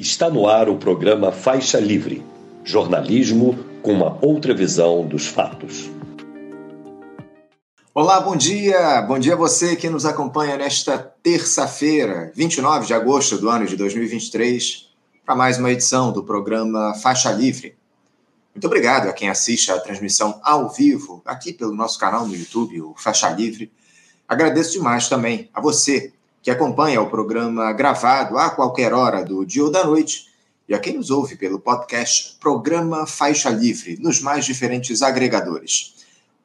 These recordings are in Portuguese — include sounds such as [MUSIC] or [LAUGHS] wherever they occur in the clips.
Está no ar o programa Faixa Livre jornalismo com uma outra visão dos fatos. Olá, bom dia! Bom dia a você que nos acompanha nesta terça-feira, 29 de agosto do ano de 2023, para mais uma edição do programa Faixa Livre. Muito obrigado a quem assiste a transmissão ao vivo aqui pelo nosso canal no YouTube, o Faixa Livre. Agradeço demais também a você que acompanha o programa gravado a qualquer hora do dia ou da noite, e a quem nos ouve pelo podcast Programa Faixa Livre, nos mais diferentes agregadores.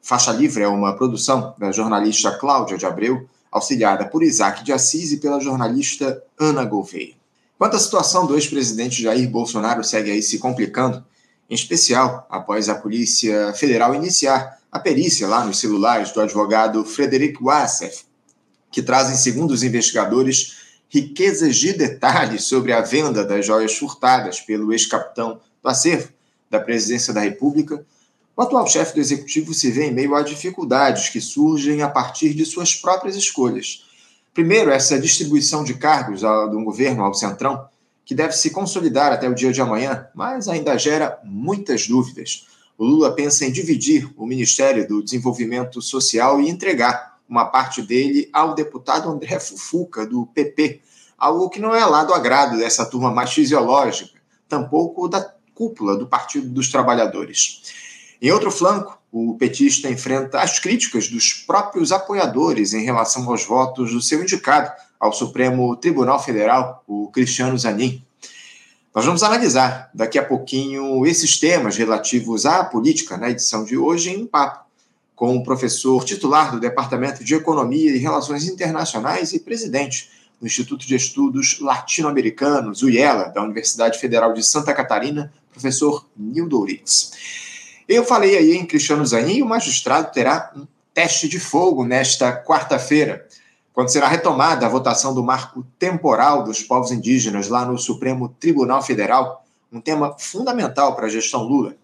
Faixa Livre é uma produção da jornalista Cláudia de Abreu, auxiliada por Isaac de Assis e pela jornalista Ana Gouveia. Quanto à situação do ex-presidente Jair Bolsonaro segue aí se complicando, em especial após a Polícia Federal iniciar a perícia lá nos celulares do advogado Frederic Wassef, que trazem, segundo os investigadores, riquezas de detalhes sobre a venda das joias furtadas pelo ex-capitão do acervo da Presidência da República, o atual chefe do executivo se vê em meio a dificuldades que surgem a partir de suas próprias escolhas. Primeiro, essa distribuição de cargos do governo ao Centrão, que deve se consolidar até o dia de amanhã, mas ainda gera muitas dúvidas. O Lula pensa em dividir o Ministério do Desenvolvimento Social e entregar uma parte dele ao deputado André Fufuca, do PP, algo que não é lá do agrado dessa turma mais fisiológica, tampouco da cúpula do Partido dos Trabalhadores. Em outro flanco, o petista enfrenta as críticas dos próprios apoiadores em relação aos votos do seu indicado ao Supremo Tribunal Federal, o Cristiano Zanin. Nós vamos analisar daqui a pouquinho esses temas relativos à política na edição de hoje em um papo com o professor titular do Departamento de Economia e Relações Internacionais e presidente do Instituto de Estudos Latino-Americanos, UIELA, da Universidade Federal de Santa Catarina, professor Nildo Ritz. Eu falei aí em Cristiano Zanin, o magistrado terá um teste de fogo nesta quarta-feira, quando será retomada a votação do marco temporal dos povos indígenas lá no Supremo Tribunal Federal, um tema fundamental para a gestão Lula.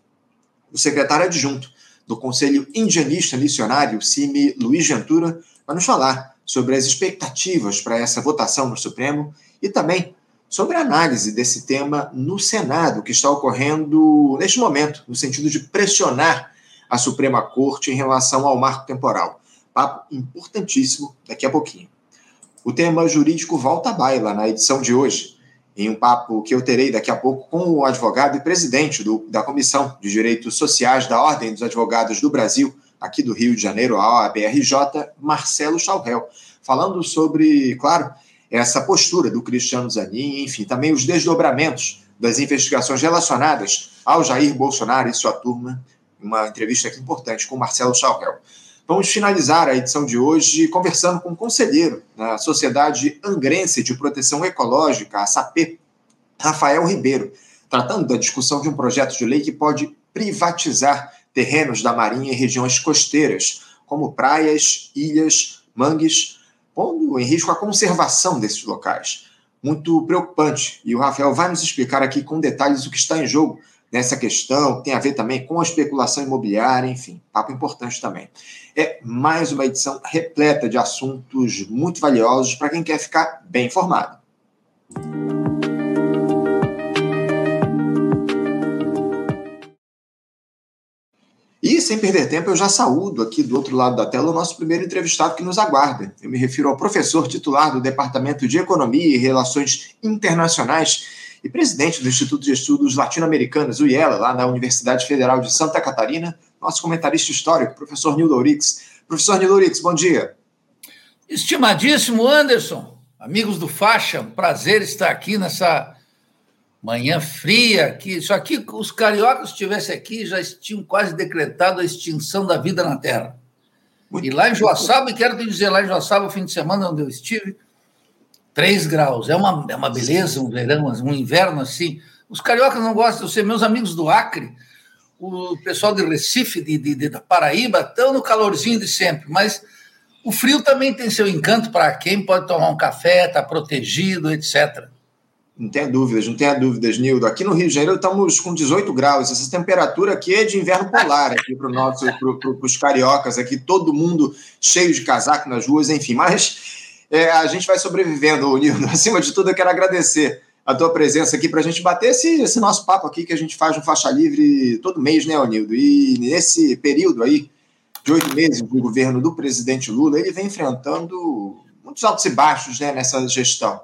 O secretário adjunto do Conselho Indianista Missionário, CIMI Luiz Ventura, vai nos falar sobre as expectativas para essa votação no Supremo e também sobre a análise desse tema no Senado, que está ocorrendo neste momento, no sentido de pressionar a Suprema Corte em relação ao marco temporal. Papo importantíssimo daqui a pouquinho. O tema jurídico volta à baila na edição de hoje em um papo que eu terei daqui a pouco com o advogado e presidente do, da Comissão de Direitos Sociais da Ordem dos Advogados do Brasil, aqui do Rio de Janeiro, a OABRJ, Marcelo Chalrel, falando sobre, claro, essa postura do Cristiano Zanin, enfim, também os desdobramentos das investigações relacionadas ao Jair Bolsonaro e sua turma. Uma entrevista aqui importante com Marcelo Chalrel. Vamos finalizar a edição de hoje conversando com um conselheiro da Sociedade Angrense de Proteção Ecológica, a SAP, Rafael Ribeiro, tratando da discussão de um projeto de lei que pode privatizar terrenos da Marinha em regiões costeiras, como praias, ilhas, mangues, pondo em risco a conservação desses locais. Muito preocupante. E o Rafael vai nos explicar aqui com detalhes o que está em jogo nessa questão, que tem a ver também com a especulação imobiliária, enfim, papo importante também. É mais uma edição repleta de assuntos muito valiosos para quem quer ficar bem informado. E sem perder tempo, eu já saúdo aqui do outro lado da tela o nosso primeiro entrevistado que nos aguarda. Eu me refiro ao professor titular do Departamento de Economia e Relações Internacionais e presidente do Instituto de Estudos Latino-Americanos, o IELA, lá na Universidade Federal de Santa Catarina, nosso comentarista histórico, professor Nildo Urix. Professor Nildo Urix, bom dia. Estimadíssimo Anderson, amigos do Faixa, prazer estar aqui nessa manhã fria. Que isso aqui, os cariocas estivessem aqui, já tinham quase decretado a extinção da vida na Terra. Muito e lá em Joaçaba, e quero te dizer, lá em Joaçaba, fim de semana onde eu estive, 3 graus. É uma, é uma beleza, um verão, um inverno assim. Os cariocas não gostam de ser meus amigos do Acre, o pessoal de Recife, de, de, de, da Paraíba, estão no calorzinho de sempre, mas o frio também tem seu encanto para quem pode tomar um café, está protegido, etc. Não tenha dúvidas, não tenha dúvidas, Nildo. Aqui no Rio de Janeiro estamos com 18 graus. Essa temperatura aqui é de inverno polar aqui para nosso, para os cariocas aqui, todo mundo cheio de casaco nas ruas, enfim. Mas é, a gente vai sobrevivendo, Nildo. [LAUGHS] Acima de tudo, eu quero agradecer a tua presença aqui para a gente bater esse, esse, nosso papo aqui que a gente faz no Faixa Livre todo mês, né, Onildo? E nesse período aí de oito meses do governo do presidente Lula, ele vem enfrentando muitos altos e baixos né, nessa gestão.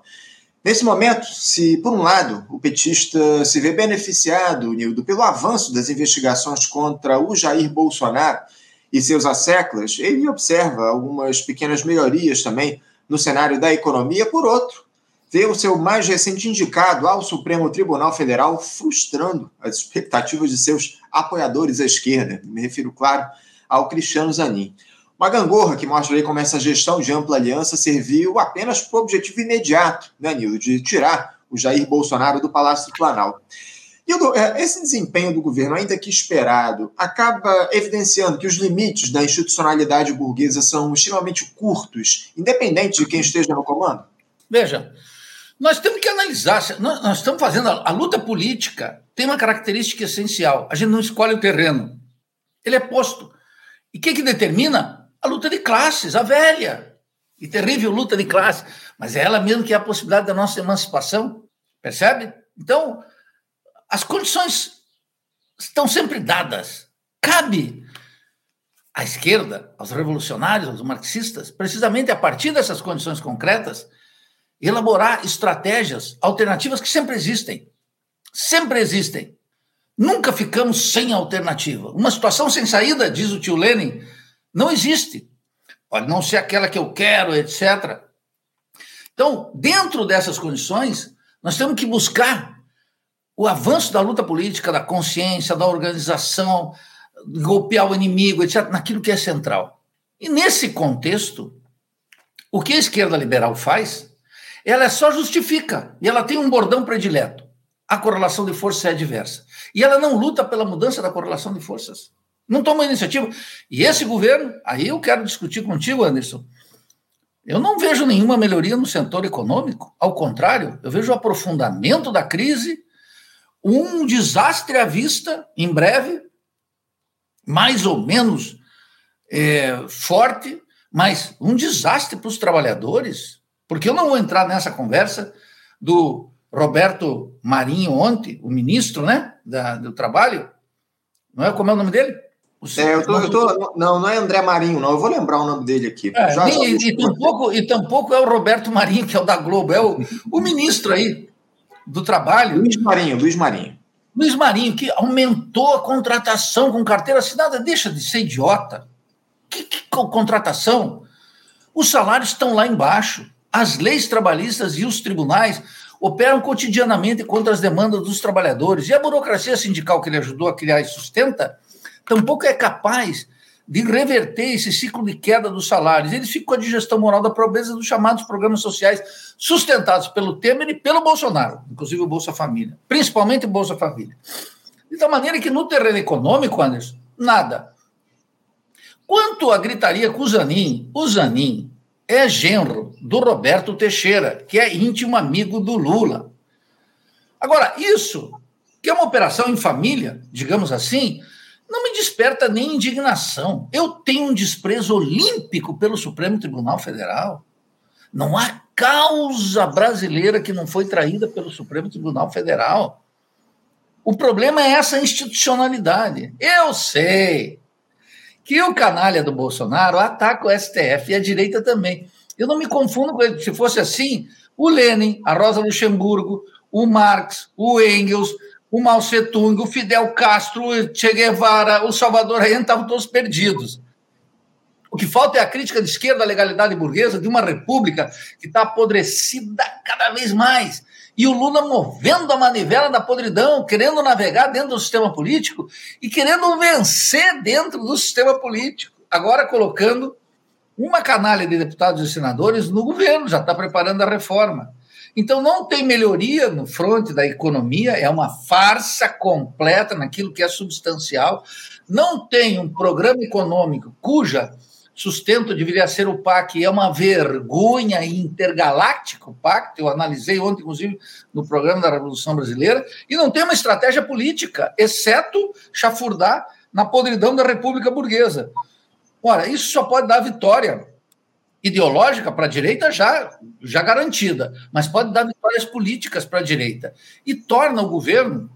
Nesse momento, se por um lado o petista se vê beneficiado, Nildo, pelo avanço das investigações contra o Jair Bolsonaro e seus asseclas, ele observa algumas pequenas melhorias também no cenário da economia. Por outro, vê o seu mais recente indicado ao Supremo Tribunal Federal frustrando as expectativas de seus apoiadores à esquerda. Me refiro, claro, ao Cristiano Zanin. Uma gangorra que mostra aí como essa gestão de ampla aliança serviu apenas para o objetivo imediato, né, Nildo, de tirar o Jair Bolsonaro do Palácio do Planalto. Nildo, é, esse desempenho do governo, ainda que esperado, acaba evidenciando que os limites da institucionalidade burguesa são extremamente curtos, independente de quem esteja no comando? Veja, nós temos que analisar, nós, estamos fazendo, a, a luta política tem uma característica essencial, a gente não escolhe o terreno, ele é posto. E o que, que determina? a luta de classes, a velha e terrível luta de classes, mas é ela mesmo que é a possibilidade da nossa emancipação, percebe? Então, as condições estão sempre dadas. Cabe à esquerda, aos revolucionários, aos marxistas, precisamente a partir dessas condições concretas, elaborar estratégias alternativas que sempre existem. Sempre existem. Nunca ficamos sem alternativa. Uma situação sem saída, diz o tio Lenin, não existe. Pode não ser aquela que eu quero, etc. Então, dentro dessas condições, nós temos que buscar o avanço da luta política, da consciência, da organização, golpear o inimigo, etc., naquilo que é central. E nesse contexto, o que a esquerda liberal faz, ela só justifica, e ela tem um bordão predileto. A correlação de forças é adversa. E ela não luta pela mudança da correlação de forças. Não toma iniciativa. E esse governo, aí eu quero discutir contigo, Anderson. Eu não vejo nenhuma melhoria no setor econômico. Ao contrário, eu vejo o aprofundamento da crise, um desastre à vista em breve, mais ou menos é, forte, mas um desastre para os trabalhadores, porque eu não vou entrar nessa conversa do Roberto Marinho ontem, o ministro né, da, do Trabalho, não é? Como é o nome dele? É, eu tô, eu tô, não, não é André Marinho, não. Eu vou lembrar o nome dele aqui. É, já, nem, já... E, tampouco, e tampouco é o Roberto Marinho, que é o da Globo, é o, o ministro aí do trabalho. Luiz Marinho, Luiz Marinho. Luiz Marinho, que aumentou a contratação com carteira assinada, deixa de ser idiota. Que, que contratação? Os salários estão lá embaixo. As leis trabalhistas e os tribunais operam cotidianamente contra as demandas dos trabalhadores. E a burocracia sindical que ele ajudou a criar e sustenta tampouco é capaz de reverter esse ciclo de queda dos salários. Eles ficam com a digestão moral da pobreza dos chamados programas sociais sustentados pelo Temer e pelo Bolsonaro, inclusive o Bolsa Família, principalmente o Bolsa Família. De tal maneira que no terreno econômico, Anderson, nada. Quanto à gritaria com o Zanin, o Zanin é genro do Roberto Teixeira, que é íntimo amigo do Lula. Agora, isso, que é uma operação em família, digamos assim, não me desperta nem indignação. Eu tenho um desprezo olímpico pelo Supremo Tribunal Federal. Não há causa brasileira que não foi traída pelo Supremo Tribunal Federal. O problema é essa institucionalidade. Eu sei que o canalha do Bolsonaro ataca o STF e a direita também. Eu não me confundo com ele. Se fosse assim, o Lenin, a Rosa Luxemburgo, o Marx, o Engels, o Mao Tse Tung, o Fidel Castro, o Che Guevara, o Salvador Allende estavam todos perdidos. O que falta é a crítica de esquerda à legalidade burguesa de uma república que está apodrecida cada vez mais. E o Lula movendo a manivela da podridão, querendo navegar dentro do sistema político e querendo vencer dentro do sistema político. Agora colocando uma canalha de deputados e senadores no governo, já está preparando a reforma. Então, não tem melhoria no fronte da economia, é uma farsa completa naquilo que é substancial. Não tem um programa econômico cuja sustento deveria ser o PAC, é uma vergonha intergaláctico o PAC, eu analisei ontem, inclusive, no programa da Revolução Brasileira, e não tem uma estratégia política, exceto chafurdar na podridão da República Burguesa. Ora, isso só pode dar vitória ideológica para a direita já, já garantida, mas pode dar vitórias políticas para a direita. E torna o governo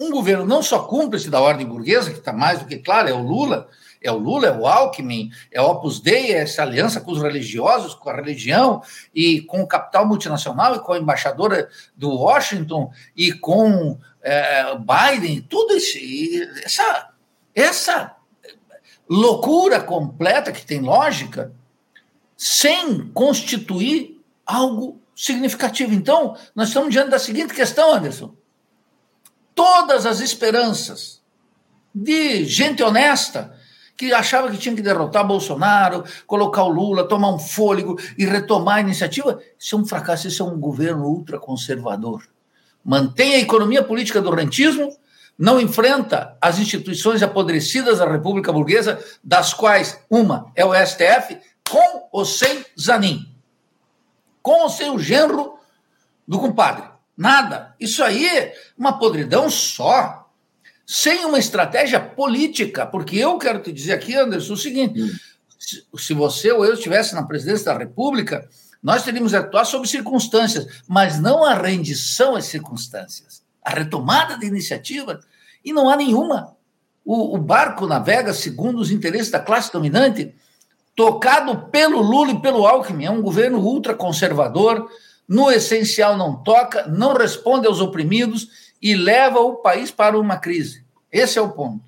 um governo não só cúmplice da ordem burguesa, que está mais do que claro, é o Lula, é o Lula, é o Alckmin, é o Opus Dei, é essa aliança com os religiosos, com a religião e com o capital multinacional e com a embaixadora do Washington e com é, Biden, tudo isso, essa, essa loucura completa que tem lógica, sem constituir algo significativo. Então, nós estamos diante da seguinte questão, Anderson. Todas as esperanças de gente honesta que achava que tinha que derrotar Bolsonaro, colocar o Lula, tomar um fôlego e retomar a iniciativa, isso é um fracasso, isso é um governo ultraconservador. Mantém a economia política do rentismo, não enfrenta as instituições apodrecidas da República Burguesa, das quais uma é o STF, com ou sem Zanin. Com ou sem o genro do compadre. Nada. Isso aí é uma podridão só. Sem uma estratégia política. Porque eu quero te dizer aqui, Anderson, o seguinte: hum. se você ou eu estivesse na presidência da República, nós teríamos que atuar sob circunstâncias, mas não a rendição às circunstâncias. A retomada de iniciativa, e não há nenhuma. O, o barco navega segundo os interesses da classe dominante tocado pelo Lula e pelo Alckmin. É um governo ultraconservador, no essencial não toca, não responde aos oprimidos e leva o país para uma crise. Esse é o ponto.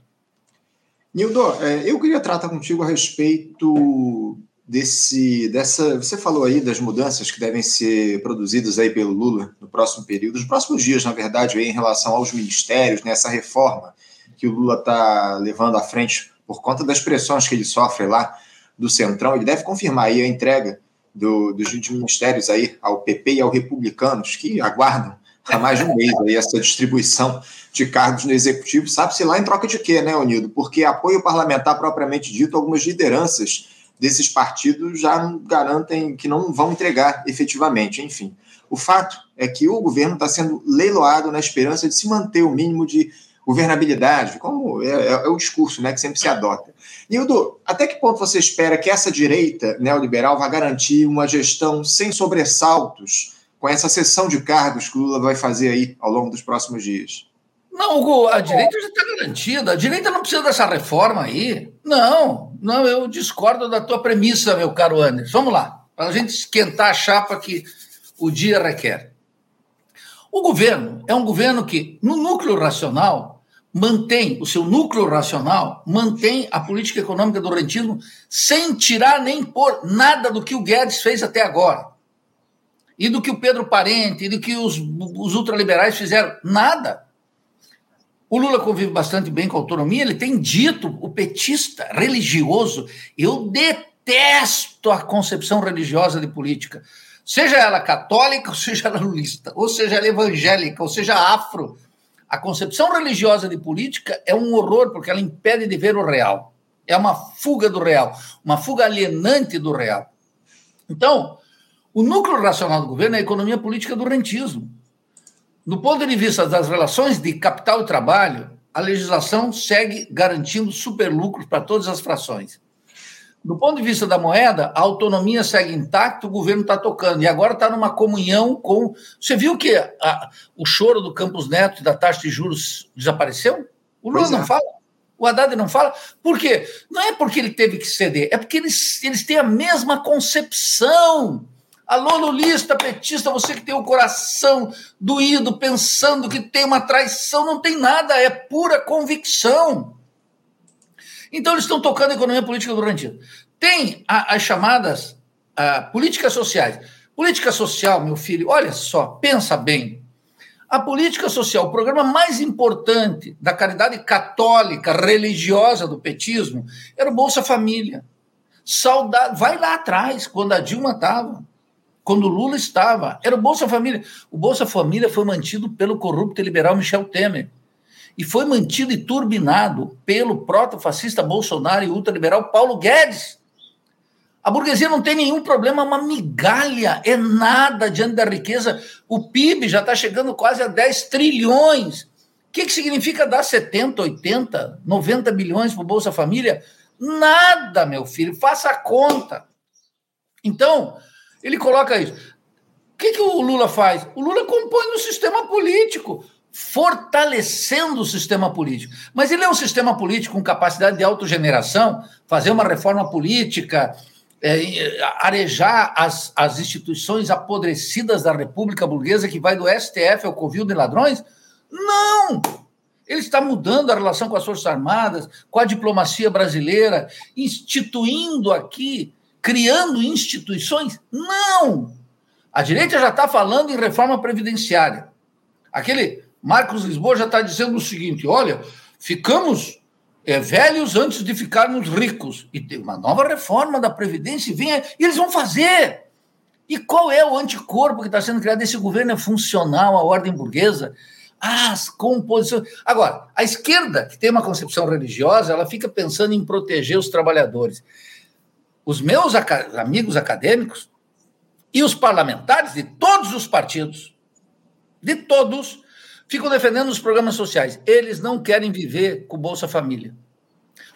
Nildo, é, eu queria tratar contigo a respeito desse, dessa. Você falou aí das mudanças que devem ser produzidas aí pelo Lula no próximo período, nos próximos dias, na verdade, em relação aos ministérios, nessa né, reforma que o Lula está levando à frente por conta das pressões que ele sofre lá do Centrão, ele deve confirmar aí a entrega do, dos ministérios aí ao PP e ao Republicanos, que aguardam há mais de um mês aí essa distribuição de cargos no Executivo. Sabe-se lá em troca de quê, né, Unido? Porque apoio parlamentar propriamente dito, algumas lideranças desses partidos já garantem que não vão entregar efetivamente. Enfim, o fato é que o governo está sendo leiloado na esperança de se manter o mínimo de governabilidade, como é, é, é o discurso né, que sempre se adota. Nildo, até que ponto você espera que essa direita neoliberal vá garantir uma gestão sem sobressaltos com essa sessão de cargos que o Lula vai fazer aí ao longo dos próximos dias? Não, Hugo, a direita já está garantida. A direita não precisa dessa reforma aí. Não, não, eu discordo da tua premissa, meu caro Anderson. Vamos lá, para a gente esquentar a chapa que o dia requer. O governo é um governo que, no núcleo racional, mantém, o seu núcleo racional, mantém a política econômica do rentismo sem tirar nem pôr nada do que o Guedes fez até agora. E do que o Pedro Parente, e do que os, os ultraliberais fizeram. Nada. O Lula convive bastante bem com a autonomia, ele tem dito, o petista religioso, eu detesto a concepção religiosa de política. Seja ela católica, [LAUGHS] ou seja ela lulista, ou seja ela evangélica, ou seja afro, a concepção religiosa de política é um horror, porque ela impede de ver o real. É uma fuga do real, uma fuga alienante do real. Então, o núcleo racional do governo é a economia política do rentismo. Do ponto de vista das relações de capital e trabalho, a legislação segue garantindo superlucros para todas as frações. Do ponto de vista da moeda, a autonomia segue intacta, o governo está tocando. E agora está numa comunhão com. Você viu que a, o choro do Campos Neto e da taxa de juros desapareceu? O Lula não é. fala. O Haddad não fala. Por quê? Não é porque ele teve que ceder, é porque eles, eles têm a mesma concepção. Alô, lulista, petista, você que tem o coração doído, pensando que tem uma traição, não tem nada, é pura convicção. Então, eles estão tocando a economia política rentismo. Tem a, as chamadas a, políticas sociais. Política social, meu filho, olha só, pensa bem. A política social, o programa mais importante da caridade católica, religiosa do petismo, era o Bolsa Família. Saudade, vai lá atrás, quando a Dilma estava, quando o Lula estava, era o Bolsa Família. O Bolsa Família foi mantido pelo corrupto e liberal Michel Temer e foi mantido e turbinado pelo proto-fascista Bolsonaro e ultraliberal Paulo Guedes. A burguesia não tem nenhum problema, é uma migalha, é nada diante da riqueza. O PIB já está chegando quase a 10 trilhões. O que, que significa dar 70, 80, 90 bilhões para o Bolsa Família? Nada, meu filho, faça a conta. Então, ele coloca isso. O que, que o Lula faz? O Lula compõe no sistema político, fortalecendo o sistema político. Mas ele é um sistema político com capacidade de autogeneração, fazer uma reforma política, é, arejar as, as instituições apodrecidas da República Burguesa, que vai do STF ao Covil de Ladrões? Não! Ele está mudando a relação com as Forças Armadas, com a diplomacia brasileira, instituindo aqui, criando instituições? Não! A direita já está falando em reforma previdenciária. Aquele Marcos Lisboa já está dizendo o seguinte: olha, ficamos é, velhos antes de ficarmos ricos. E tem uma nova reforma da Previdência e, vem, e eles vão fazer. E qual é o anticorpo que está sendo criado? Esse governo é funcional à ordem burguesa? As composições. Agora, a esquerda, que tem uma concepção religiosa, ela fica pensando em proteger os trabalhadores. Os meus amigos acadêmicos e os parlamentares de todos os partidos, de todos, ficam defendendo os programas sociais. Eles não querem viver com Bolsa Família.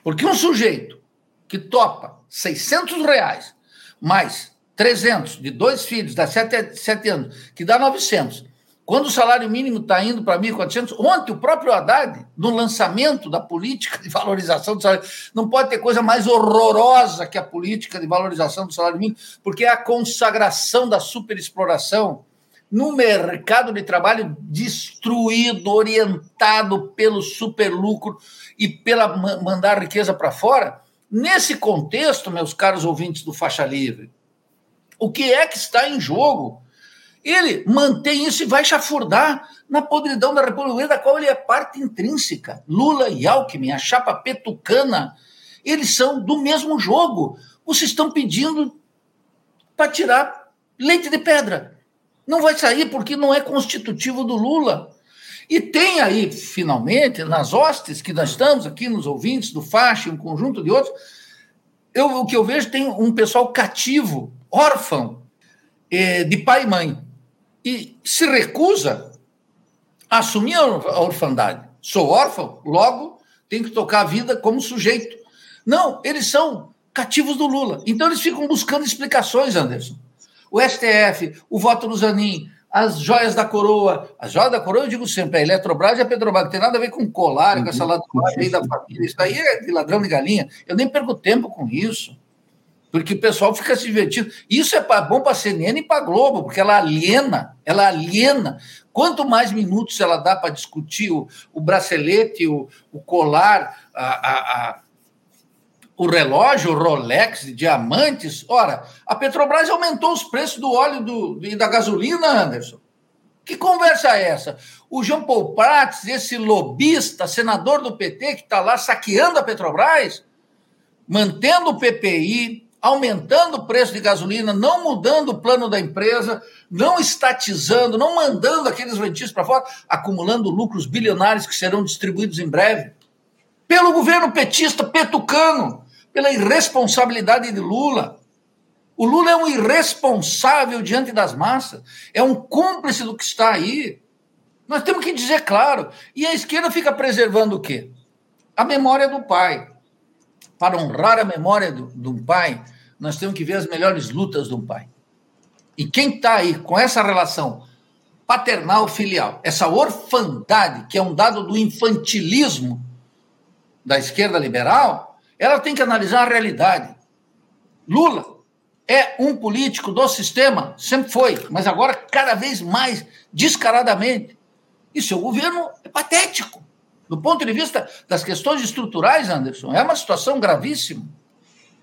Porque um sujeito que topa 600 reais mais 300 de dois filhos, dá 7, 7 anos, que dá 900, quando o salário mínimo está indo para 1.400, ontem o próprio Haddad, no lançamento da política de valorização do salário, não pode ter coisa mais horrorosa que a política de valorização do salário mínimo, porque é a consagração da superexploração no mercado de trabalho destruído, orientado pelo superlucro e pela mandar riqueza para fora. Nesse contexto, meus caros ouvintes do Faixa Livre, o que é que está em jogo? Ele mantém isso e vai chafurdar na podridão da República, da qual ele é parte intrínseca. Lula e Alckmin, a chapa petucana, eles são do mesmo jogo. Vocês estão pedindo para tirar leite de pedra. Não vai sair porque não é constitutivo do Lula. E tem aí, finalmente, nas hostes que nós estamos aqui, nos ouvintes do Faixa, um conjunto de outros, eu, o que eu vejo tem um pessoal cativo, órfão, eh, de pai e mãe e se recusa a assumir a orfandade. Sou órfão, logo tenho que tocar a vida como sujeito. Não, eles são cativos do Lula. Então eles ficam buscando explicações, Anderson. O STF, o voto no Zanin, as joias da coroa. As joias da coroa, eu digo sempre, a Eletrobras e a Petrobras, não tem nada a ver com colar, com essa ladrões da família. Isso aí é de ladrão de galinha. Eu nem perco tempo com isso porque o pessoal fica se divertindo. Isso é bom para a CNN e para a Globo, porque ela aliena, ela aliena. Quanto mais minutos ela dá para discutir o, o bracelete, o, o colar, a, a, a, o relógio, o Rolex diamantes. Ora, a Petrobras aumentou os preços do óleo do, e da gasolina, Anderson. Que conversa é essa? O João Paul Prats, esse lobista, senador do PT, que está lá saqueando a Petrobras, mantendo o PPI, aumentando o preço de gasolina, não mudando o plano da empresa, não estatizando, não mandando aqueles rentistas para fora, acumulando lucros bilionários que serão distribuídos em breve. Pelo governo petista petucano, pela irresponsabilidade de Lula. O Lula é um irresponsável diante das massas, é um cúmplice do que está aí. Nós temos que dizer claro. E a esquerda fica preservando o quê? A memória do pai para honrar a memória de um pai, nós temos que ver as melhores lutas de um pai. E quem está aí com essa relação paternal-filial, essa orfandade, que é um dado do infantilismo da esquerda liberal, ela tem que analisar a realidade. Lula é um político do sistema, sempre foi, mas agora cada vez mais descaradamente. E seu governo é patético. Do ponto de vista das questões estruturais, Anderson, é uma situação gravíssima.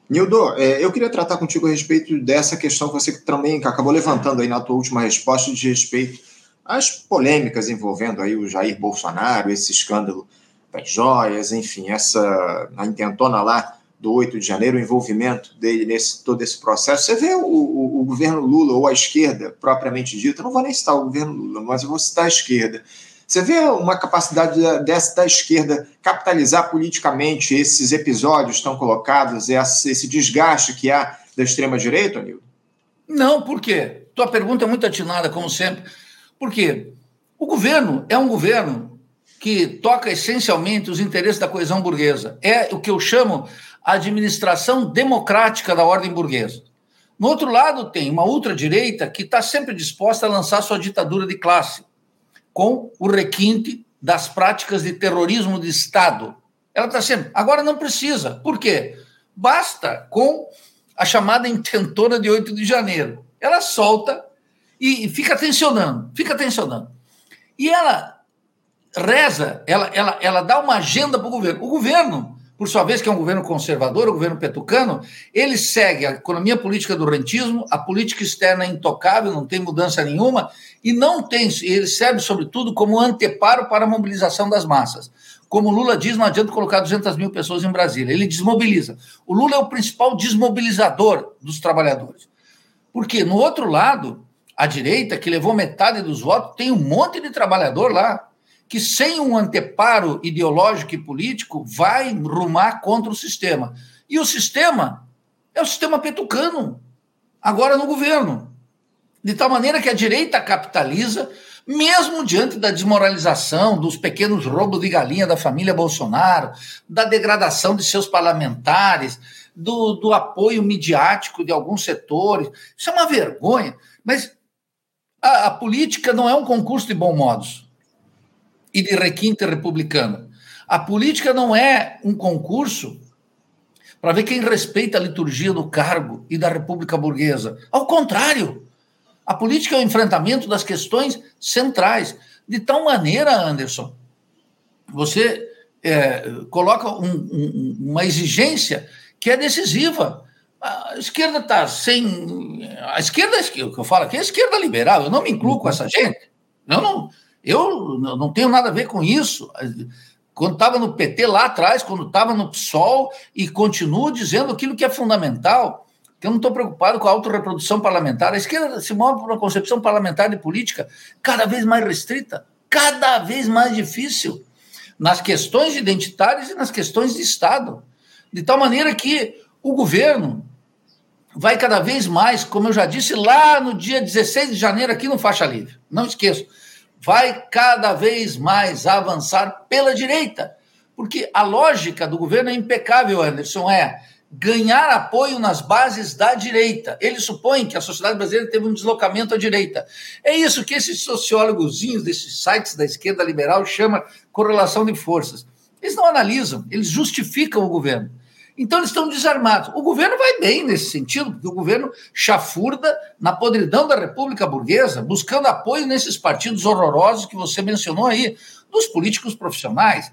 Nildo, é, eu queria tratar contigo a respeito dessa questão que você também acabou levantando aí na tua última resposta de respeito às polêmicas envolvendo aí o Jair Bolsonaro, esse escândalo das joias, enfim, essa a intentona lá do 8 de janeiro, o envolvimento dele nesse todo esse processo. Você vê o, o, o governo Lula ou a esquerda propriamente dita, não vou nem citar o governo Lula, mas eu vou citar a esquerda você vê uma capacidade dessa da esquerda capitalizar politicamente esses episódios tão colocados, esse desgaste que há da extrema-direita, Nildo? Não, por quê? Tua pergunta é muito atinada, como sempre. Por quê? O governo é um governo que toca essencialmente os interesses da coesão burguesa. É o que eu chamo a administração democrática da ordem burguesa. No outro lado, tem uma ultradireita que está sempre disposta a lançar sua ditadura de classe, com o requinte das práticas de terrorismo de Estado. Ela está sempre. Agora não precisa. Por quê? Basta com a chamada intentora de 8 de janeiro. Ela solta e fica tensionando, fica tensionando. E ela reza, ela, ela, ela dá uma agenda para o governo. O governo, por sua vez, que é um governo conservador, o governo petucano, ele segue a economia política do rentismo, a política externa é intocável, não tem mudança nenhuma, e não tem, ele serve, sobretudo, como anteparo para a mobilização das massas. Como Lula diz, não adianta colocar 200 mil pessoas em Brasília, ele desmobiliza. O Lula é o principal desmobilizador dos trabalhadores. Porque, no outro lado, a direita, que levou metade dos votos, tem um monte de trabalhador lá que, sem um anteparo ideológico e político, vai rumar contra o sistema. E o sistema é o sistema petucano, agora no governo. De tal maneira que a direita capitaliza, mesmo diante da desmoralização, dos pequenos roubos de galinha da família Bolsonaro, da degradação de seus parlamentares, do, do apoio midiático de alguns setores. Isso é uma vergonha. Mas a, a política não é um concurso de bom modos e de requinte republicano. A política não é um concurso para ver quem respeita a liturgia do cargo e da república burguesa. Ao contrário, a política é o enfrentamento das questões centrais. De tal maneira, Anderson, você é, coloca um, um, uma exigência que é decisiva. A esquerda está sem. A esquerda, o que eu falo aqui é a esquerda liberal, eu não me incluo com essa gente. Eu não, eu não tenho nada a ver com isso. Quando estava no PT lá atrás, quando estava no PSOL, e continuo dizendo aquilo que é fundamental, que eu não estou preocupado com a autorreprodução parlamentar. A esquerda se move por uma concepção parlamentar de política cada vez mais restrita, cada vez mais difícil, nas questões identitárias e nas questões de Estado. De tal maneira que o governo vai cada vez mais, como eu já disse lá no dia 16 de janeiro, aqui no Faixa Livre, não esqueço, vai cada vez mais avançar pela direita. Porque a lógica do governo é impecável, Anderson, é ganhar apoio nas bases da direita. Ele supõe que a sociedade brasileira teve um deslocamento à direita. É isso que esses sociólogos desses sites da esquerda liberal chama correlação de forças. Eles não analisam, eles justificam o governo. Então eles estão desarmados. O governo vai bem nesse sentido, porque o governo chafurda na podridão da República Burguesa, buscando apoio nesses partidos horrorosos que você mencionou aí, dos políticos profissionais.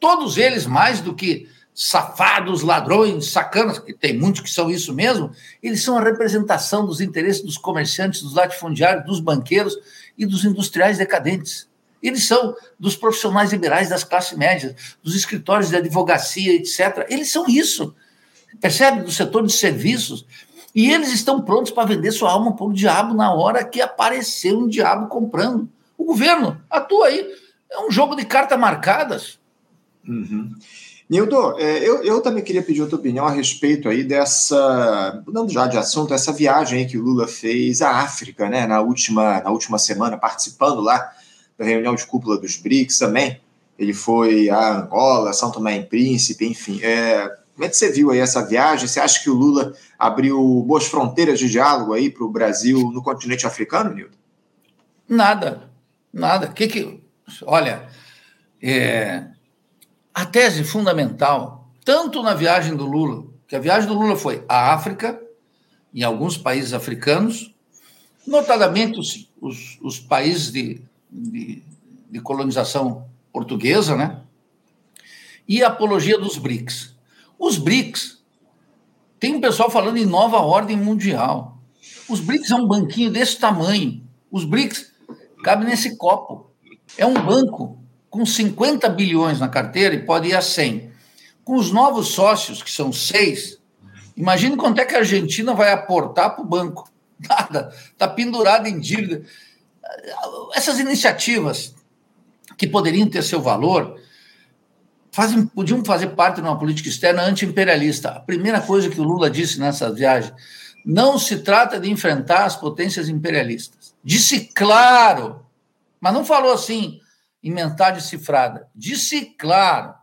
Todos eles, mais do que safados, ladrões, sacanas, que tem muitos que são isso mesmo, eles são a representação dos interesses dos comerciantes, dos latifundiários, dos banqueiros e dos industriais decadentes. Eles são dos profissionais liberais das classes médias, dos escritórios de advocacia, etc. Eles são isso. Percebe? Do setor de serviços. E eles estão prontos para vender sua alma para o diabo na hora que aparecer um diabo comprando. O governo atua aí. É um jogo de cartas marcadas. Uhum. Nildo, é, eu, eu também queria pedir a tua opinião a respeito aí dessa, mudando já de assunto, essa viagem aí que o Lula fez à África, né, na última, na última semana, participando lá da reunião de cúpula dos BRICS também. Ele foi a Angola, São Tomé e Príncipe, enfim. É, como é que você viu aí essa viagem? Você acha que o Lula abriu boas fronteiras de diálogo aí para o Brasil no continente africano, Nildo? Nada, nada. Que que, olha, é, a tese fundamental, tanto na viagem do Lula, que a viagem do Lula foi à África, em alguns países africanos, notadamente os, os, os países de de, de colonização portuguesa, né? E a apologia dos BRICS. Os BRICS, tem um pessoal falando em nova ordem mundial. Os BRICS é um banquinho desse tamanho. Os BRICS cabem nesse copo. É um banco com 50 bilhões na carteira e pode ir a 100. Com os novos sócios, que são seis, imagine quanto é que a Argentina vai aportar para o banco. [LAUGHS] Nada. Está pendurado em dívida essas iniciativas que poderiam ter seu valor fazem, podiam fazer parte de uma política externa anti-imperialista. A primeira coisa que o Lula disse nessa viagem, não se trata de enfrentar as potências imperialistas. Disse claro, mas não falou assim, em mensagem cifrada. Disse claro. O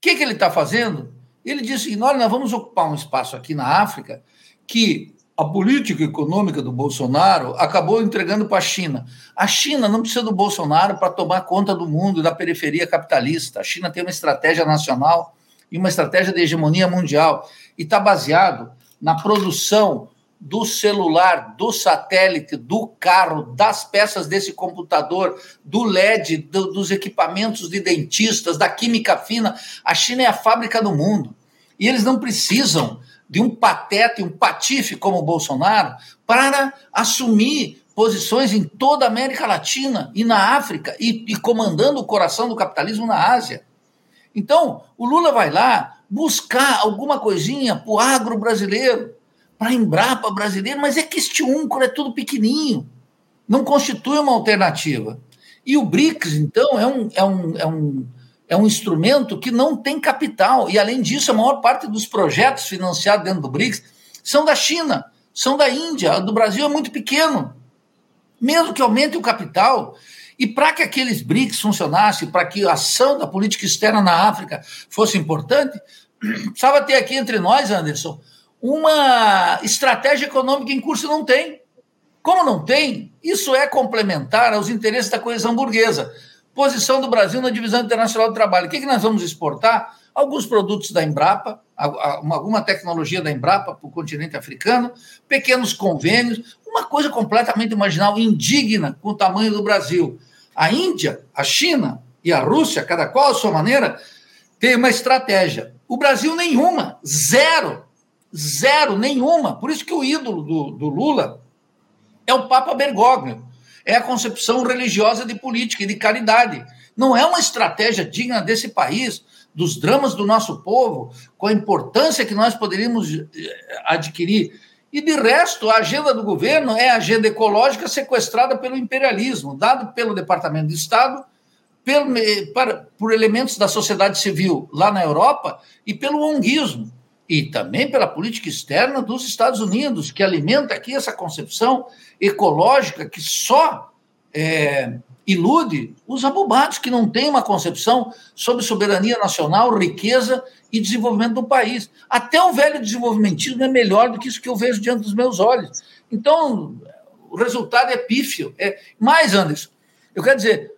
que, que ele está fazendo? Ele disse: olha, nós vamos ocupar um espaço aqui na África que a política econômica do Bolsonaro acabou entregando para a China. A China não precisa do Bolsonaro para tomar conta do mundo da periferia capitalista. A China tem uma estratégia nacional e uma estratégia de hegemonia mundial e está baseado na produção do celular, do satélite, do carro, das peças desse computador, do LED, do, dos equipamentos de dentistas, da química fina. A China é a fábrica do mundo. E eles não precisam de um pateta e um patife como o Bolsonaro para assumir posições em toda a América Latina e na África e, e comandando o coração do capitalismo na Ásia. Então, o Lula vai lá buscar alguma coisinha para o agro brasileiro, para a Embrapa brasileira, mas é que este úncoro é tudo pequenininho, não constitui uma alternativa. E o BRICS, então, é um, é um, é um é um instrumento que não tem capital. E, além disso, a maior parte dos projetos financiados dentro do BRICS são da China, são da Índia. Do Brasil é muito pequeno. Mesmo que aumente o capital. E para que aqueles BRICS funcionassem, para que a ação da política externa na África fosse importante, [CLEARS THROAT] precisava ter aqui entre nós, Anderson, uma estratégia econômica em curso não tem. Como não tem, isso é complementar aos interesses da coesão burguesa posição do Brasil na divisão internacional do trabalho. O que, que nós vamos exportar? Alguns produtos da Embrapa, alguma tecnologia da Embrapa para o continente africano, pequenos convênios, uma coisa completamente marginal, indigna com o tamanho do Brasil. A Índia, a China e a Rússia, cada qual à sua maneira, tem uma estratégia. O Brasil, nenhuma, zero, zero, nenhuma. Por isso que o ídolo do, do Lula é o Papa Bergoglio é a concepção religiosa de política e de caridade. Não é uma estratégia digna desse país, dos dramas do nosso povo, com a importância que nós poderíamos eh, adquirir. E de resto, a agenda do governo é a agenda ecológica sequestrada pelo imperialismo, dado pelo Departamento de Estado, pelo, para, por elementos da sociedade civil lá na Europa e pelo onguismo e também pela política externa dos Estados Unidos, que alimenta aqui essa concepção ecológica que só é, ilude os abobados que não têm uma concepção sobre soberania nacional, riqueza e desenvolvimento do país. Até o velho desenvolvimentismo é melhor do que isso que eu vejo diante dos meus olhos. Então, o resultado é pífio. É... Mais, Anderson, eu quero dizer,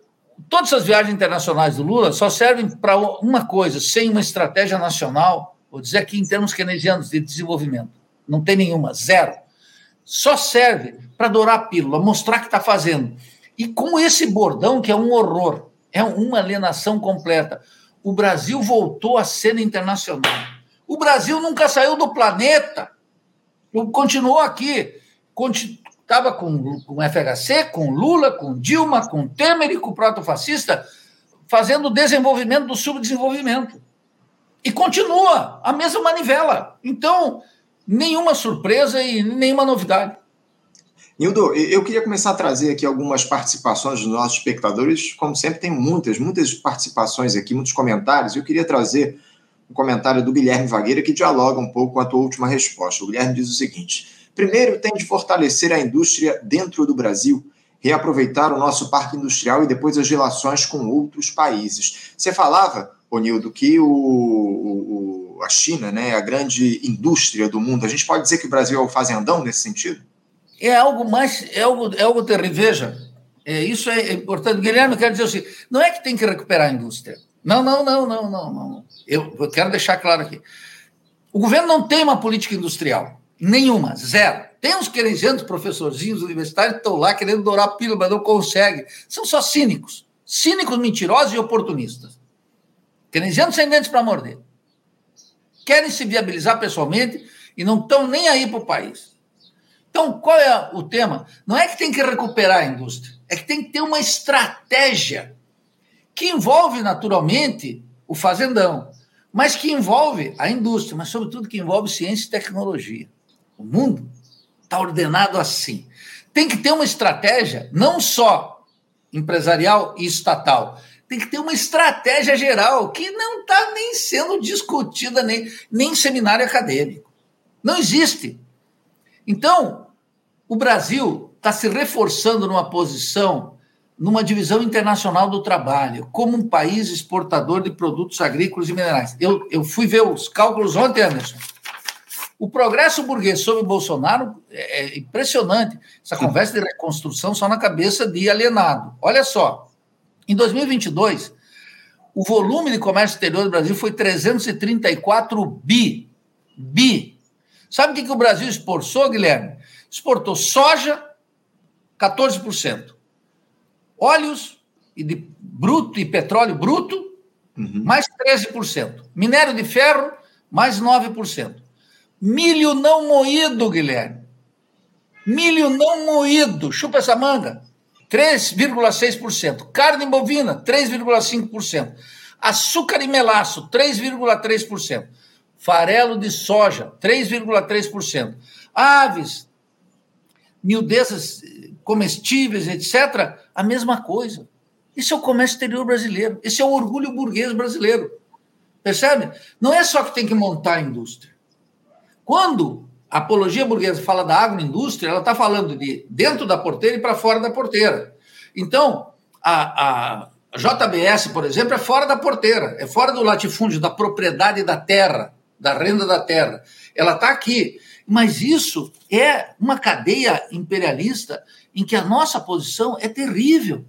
todas as viagens internacionais do Lula só servem para uma coisa, sem uma estratégia nacional, vou dizer aqui em termos keynesianos de desenvolvimento, não tem nenhuma, zero. Só serve para dourar a pílula, mostrar que está fazendo. E com esse bordão, que é um horror, é uma alienação completa, o Brasil voltou à cena internacional. O Brasil nunca saiu do planeta, continuou aqui. Estava com, com FHC, com Lula, com Dilma, com Temer e com o proto-fascista, fazendo o desenvolvimento do subdesenvolvimento. E continua a mesma manivela. Então, nenhuma surpresa e nenhuma novidade. Nildo, eu queria começar a trazer aqui algumas participações dos nossos espectadores. Como sempre, tem muitas, muitas participações aqui, muitos comentários. Eu queria trazer um comentário do Guilherme Vagueira que dialoga um pouco com a tua última resposta. O Guilherme diz o seguinte: primeiro, tem de fortalecer a indústria dentro do Brasil, reaproveitar o nosso parque industrial e depois as relações com outros países. Você falava, Nildo, que o, o, a China né, é a grande indústria do mundo. A gente pode dizer que o Brasil é o fazendão nesse sentido? é algo mais, é algo, é algo terrível. Veja, é, isso é importante. Guilherme, quer dizer assim, não é que tem que recuperar a indústria. Não, não, não, não, não, não. Eu, eu quero deixar claro aqui. O governo não tem uma política industrial. Nenhuma, zero. Tem uns querejantes professorzinhos universitários estão lá querendo dourar a pílula, mas não conseguem. São só cínicos. Cínicos, mentirosos e oportunistas. Keynesianos sem dentes para morder. Querem se viabilizar pessoalmente e não estão nem aí para o país. Então, qual é o tema? Não é que tem que recuperar a indústria, é que tem que ter uma estratégia que envolve naturalmente o fazendão, mas que envolve a indústria, mas sobretudo que envolve ciência e tecnologia. O mundo está ordenado assim. Tem que ter uma estratégia não só empresarial e estatal, tem que ter uma estratégia geral que não está nem sendo discutida nem, nem em seminário acadêmico. Não existe. Então, o Brasil está se reforçando numa posição, numa divisão internacional do trabalho, como um país exportador de produtos agrícolas e minerais. Eu, eu fui ver os cálculos ontem, Anderson. O progresso burguês sobre Bolsonaro é, é impressionante. Essa conversa de reconstrução só na cabeça de alienado. Olha só, em 2022, o volume de comércio exterior do Brasil foi 334 bi. Bi. Sabe o que, que o Brasil exportou, Guilherme? Exportou soja, 14%. Óleos e de bruto e petróleo bruto, uhum. mais 13%. Minério de ferro, mais 9%. Milho não moído, Guilherme. Milho não moído, chupa essa manga, 3,6%. Carne bovina, 3,5%. Açúcar e melaço, 3,3%. Farelo de soja, 3,3%. Aves, miudezas comestíveis, etc., a mesma coisa. Esse é o comércio exterior brasileiro. Esse é o orgulho burguês brasileiro. Percebe? Não é só que tem que montar a indústria. Quando a apologia burguesa fala da agroindústria, ela está falando de dentro da porteira e para fora da porteira. Então, a, a JBS, por exemplo, é fora da porteira, é fora do latifúndio, da propriedade da terra, da renda da terra. Ela está aqui. Mas isso é uma cadeia imperialista em que a nossa posição é terrível.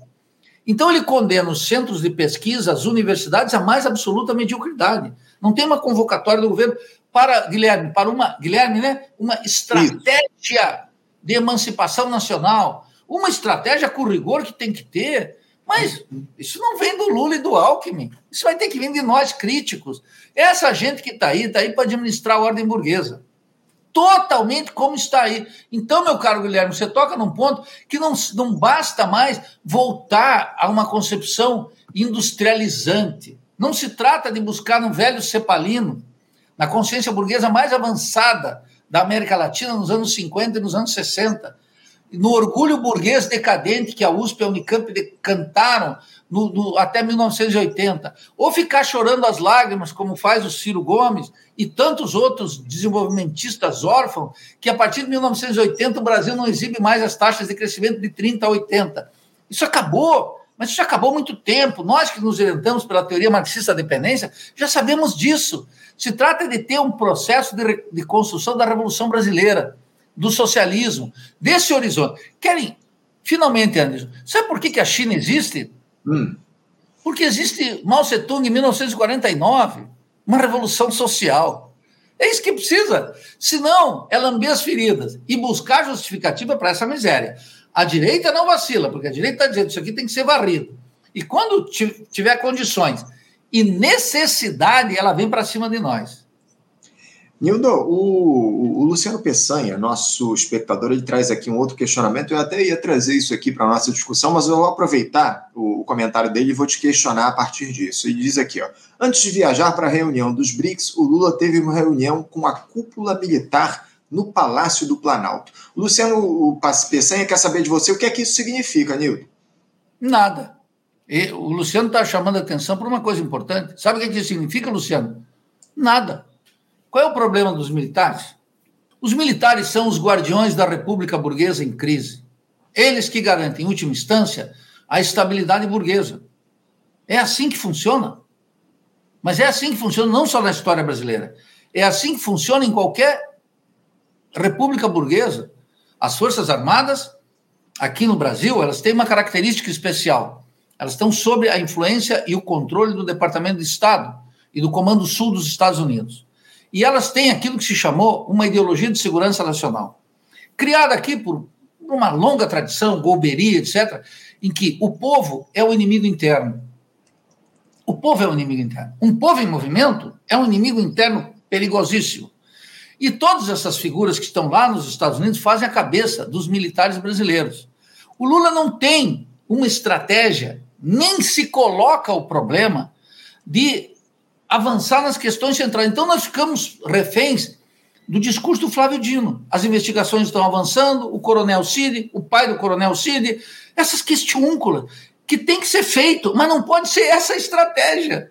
Então ele condena os centros de pesquisa, as universidades, a mais absoluta mediocridade. Não tem uma convocatória do governo para, Guilherme, para uma, Guilherme, né, uma estratégia Isso. de emancipação nacional, uma estratégia com rigor que tem que ter, mas isso não vem do Lula e do Alckmin, isso vai ter que vir de nós críticos. Essa gente que está aí, está aí para administrar a ordem burguesa. Totalmente como está aí. Então, meu caro Guilherme, você toca num ponto que não, não basta mais voltar a uma concepção industrializante. Não se trata de buscar um velho cepalino na consciência burguesa mais avançada da América Latina nos anos 50 e nos anos 60, no orgulho burguês decadente que a USP e a Unicamp cantaram no, no, até 1980, ou ficar chorando as lágrimas, como faz o Ciro Gomes e tantos outros desenvolvimentistas órfãos, que a partir de 1980 o Brasil não exibe mais as taxas de crescimento de 30 a 80. Isso acabou, mas isso acabou há muito tempo. Nós que nos orientamos pela teoria marxista da dependência já sabemos disso. Se trata de ter um processo de, de construção da Revolução Brasileira, do socialismo, desse horizonte. Querem, finalmente, Anderson, sabe por que, que a China existe? Hum. Porque existe Mao Tse-tung em 1949, uma revolução social. É isso que precisa. Senão, é lamber as feridas e buscar justificativa para essa miséria. A direita não vacila, porque a direita está dizendo isso aqui tem que ser varrido. E quando tiver condições e necessidade, ela vem para cima de nós. Nildo, o, o, Luciano Peçanha, nosso espectador, ele traz aqui um outro questionamento. Eu até ia trazer isso aqui para a nossa discussão, mas eu vou aproveitar o, o, comentário dele e vou te questionar a partir disso. Ele diz aqui: ó, antes de viajar para a reunião dos BRICS, o Lula teve uma reunião com a cúpula militar no Palácio do Planalto. O Luciano Peçanha quer saber de você o que é que isso significa, Nildo. Nada. E o Luciano está chamando a atenção para uma coisa importante. Sabe o que isso significa, Luciano? Nada. Qual é o problema dos militares? Os militares são os guardiões da República Burguesa em crise. Eles que garantem, em última instância, a estabilidade burguesa. É assim que funciona. Mas é assim que funciona não só na história brasileira. É assim que funciona em qualquer república burguesa. As Forças Armadas, aqui no Brasil, elas têm uma característica especial elas estão sob a influência e o controle do Departamento de Estado e do Comando Sul dos Estados Unidos. E elas têm aquilo que se chamou uma ideologia de segurança nacional, criada aqui por uma longa tradição, golberia, etc., em que o povo é o inimigo interno. O povo é o inimigo interno. Um povo em movimento é um inimigo interno perigosíssimo. E todas essas figuras que estão lá nos Estados Unidos fazem a cabeça dos militares brasileiros. O Lula não tem uma estratégia nem se coloca o problema de avançar nas questões centrais. Então, nós ficamos reféns do discurso do Flávio Dino. As investigações estão avançando, o coronel Cid, o pai do coronel Cid, essas questiúnculas que tem que ser feito, mas não pode ser essa a estratégia.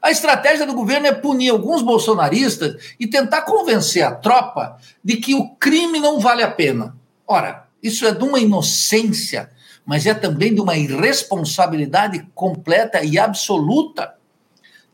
A estratégia do governo é punir alguns bolsonaristas e tentar convencer a tropa de que o crime não vale a pena. Ora, isso é de uma inocência mas é também de uma irresponsabilidade completa e absoluta.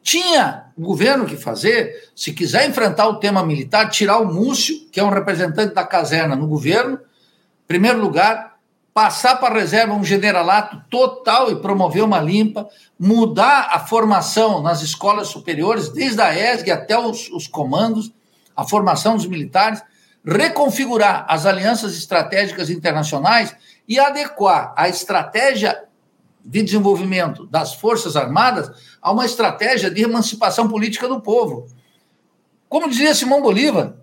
Tinha o governo que fazer, se quiser enfrentar o tema militar, tirar o Múcio, que é um representante da caserna no governo, em primeiro lugar, passar para a reserva um generalato total e promover uma limpa, mudar a formação nas escolas superiores, desde a ESG até os, os comandos, a formação dos militares, reconfigurar as alianças estratégicas internacionais e adequar a estratégia de desenvolvimento das Forças Armadas a uma estratégia de emancipação política do povo. Como dizia Simão Bolívar,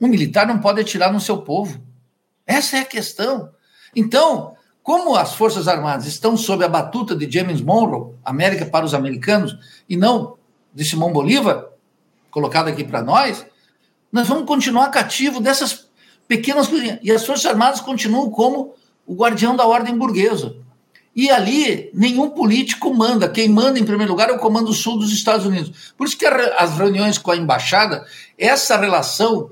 um militar não pode atirar no seu povo. Essa é a questão. Então, como as Forças Armadas estão sob a batuta de James Monroe, América para os americanos, e não de Simão Bolívar, colocado aqui para nós, nós vamos continuar cativo dessas pequenas coisinhas. E as Forças Armadas continuam como o guardião da ordem burguesa. E ali, nenhum político manda. Quem manda, em primeiro lugar, é o Comando Sul dos Estados Unidos. Por isso que as reuniões com a embaixada, essa relação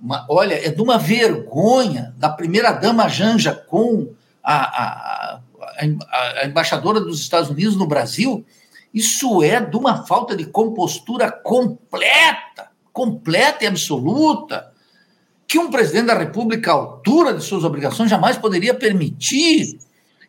uma, olha, é de uma vergonha da primeira-dama Janja com a, a, a, a, embaixadora dos Estados Unidos no Brasil. Isso é de uma falta de compostura completa, completa e absoluta, que um presidente da República, à altura de suas obrigações, jamais poderia permitir.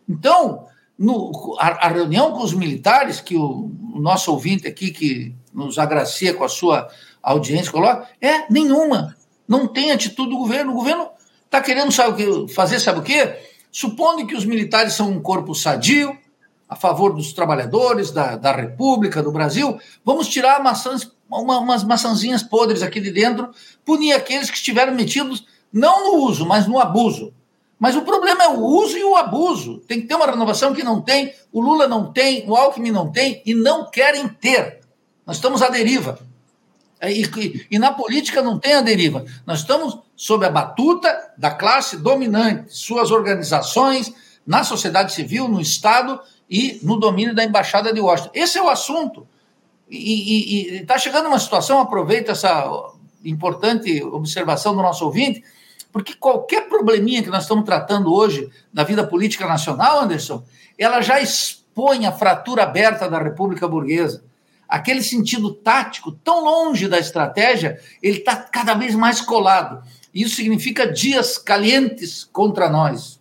Então, no, a, reunião com os militares, que o, o nosso ouvinte aqui, que nos agracia com a sua audiência, coloca, é nenhuma não tem atitude do governo. O governo está querendo sabe o que, fazer, sabe o quê? Supondo que os militares são um corpo sadio, a favor dos trabalhadores, da, da República, do Brasil, vamos tirar maçãs, uma, umas maçãzinhas podres aqui de dentro, punir aqueles que estiveram metidos não no uso, mas no abuso. Mas o problema é o uso e o abuso. Tem que ter uma renovação que não tem, o Lula não tem, o Alckmin não tem e não querem ter. Nós estamos à deriva. É, e, e, e, na política não tem a deriva. Nós estamos sob a batuta da classe dominante, suas organizações, na sociedade civil, no Estado e no domínio da Embaixada de Washington. Esse é o assunto. E está chegando uma situação, aproveito essa importante observação do nosso ouvinte, porque qualquer probleminha que nós estamos tratando hoje na vida política nacional, Anderson, ela já expõe a fratura aberta da República Burguesa aquele sentido tático tão longe da estratégia, ele está cada vez mais colado. Isso significa dias calientes contra nós.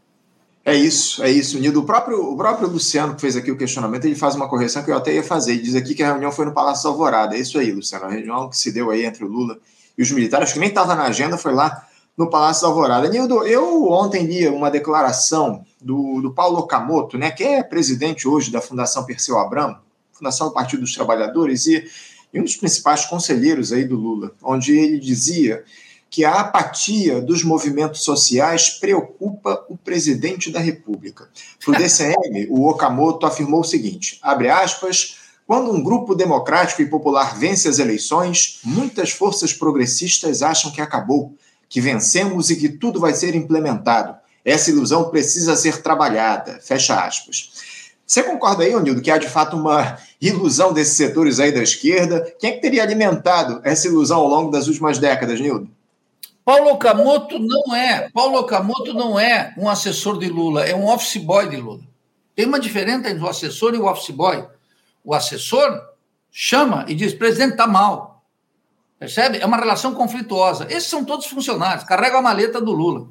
É isso, é isso, Nildo. O próprio, o próprio Luciano, que fez aqui o questionamento, ele faz uma correção que eu até ia fazer. Ele diz aqui que a reunião foi no Palácio Alvorada. É isso aí, Luciano. A reunião que se deu aí entre o Lula e os militares, que nem estava na agenda, foi lá no Palácio Alvorada. Nildo, eu ontem li uma declaração do, do Paulo Okamoto, né, que é presidente hoje da Fundação Perseu Abramo, Fundação do Partido dos Trabalhadores, e, e um dos principais conselheiros aí do Lula, onde ele dizia que a apatia dos movimentos sociais preocupa o presidente da República. Para o [LAUGHS] DCM, o Okamoto afirmou o seguinte: abre aspas. Quando um grupo democrático e popular vence as eleições, muitas forças progressistas acham que acabou, que vencemos e que tudo vai ser implementado. Essa ilusão precisa ser trabalhada. Fecha aspas. Você concorda aí, Onildo, que há de fato uma ilusão desses setores aí da esquerda? Quem é que teria alimentado essa ilusão ao longo das últimas décadas, Nildo? Paulo Okamoto não é. Paulo Okamoto não é um assessor de Lula, é um office boy de Lula. Tem uma diferença entre o assessor e o office boy. O assessor chama e diz: presidente está mal. Percebe? É uma relação conflituosa. Esses são todos funcionários, carregam a maleta do Lula.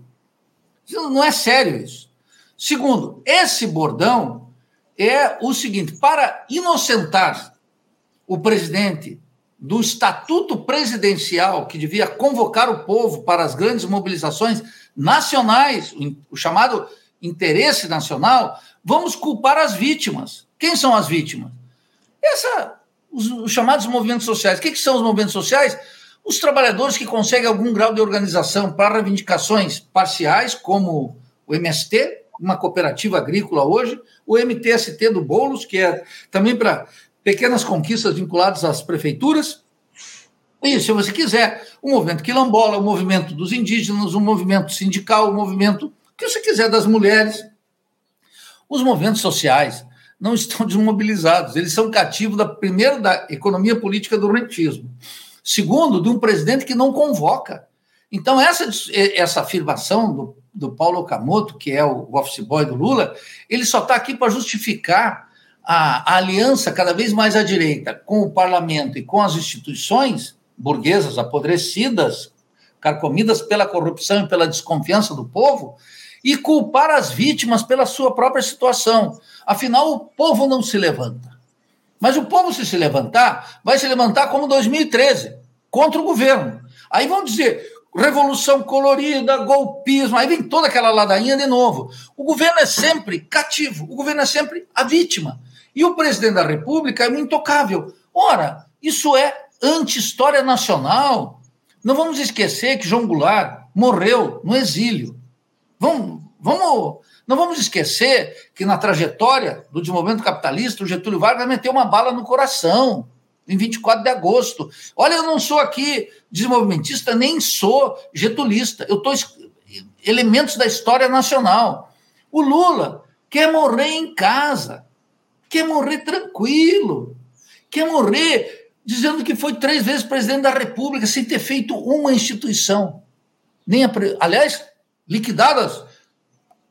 Não é sério isso. Segundo, esse bordão é o seguinte: para inocentar o presidente do estatuto presidencial, que devia convocar o povo para as grandes mobilizações nacionais, o chamado interesse nacional, vamos culpar as vítimas. Quem são as vítimas? Essa, os, os chamados movimentos sociais. O que, que são os movimentos sociais? Os trabalhadores que conseguem algum grau de organização para reivindicações parciais, como o MST, uma cooperativa agrícola hoje, o MTST do Boulos, que é também para pequenas conquistas vinculadas às prefeituras. E, se você quiser, o movimento quilombola, o movimento dos indígenas, o movimento sindical, o movimento que você quiser das mulheres. Os movimentos sociais não estão [LAUGHS] desmobilizados, eles são cativos, da, primeiro, da economia política do rentismo, segundo, de um presidente que não convoca. Então, essa, essa afirmação do do Paulo Okamoto, que é o office boy do Lula, ele só está aqui para justificar a, a aliança cada vez mais à direita com o parlamento e com as instituições burguesas apodrecidas, carcomidas pela corrupção e pela desconfiança do povo, e culpar as vítimas pela sua própria situação. Afinal, o povo não se levanta. Mas o povo, se se levantar, vai se levantar como 2013, contra o governo. Aí vão dizer, revolução colorida, golpismo, aí vem toda aquela ladainha de novo. O governo é sempre cativo, o governo é sempre a vítima. E o presidente da República é um intocável. Ora, isso é anti-história nacional. Não vamos esquecer que João Goulart morreu no exílio. Vamos, vamos, não vamos esquecer que na trajetória do desenvolvimento capitalista, o Getúlio Vargas meteu uma bala no coração em 24 de agosto. Olha, eu não sou aqui desenvolvimentista, nem sou getulista. Eu estou elementos da história nacional. O Lula quer morrer em casa, quer morrer tranquilo, quer morrer dizendo que foi três vezes presidente da República sem ter feito uma instituição. Nem a, aliás, liquidadas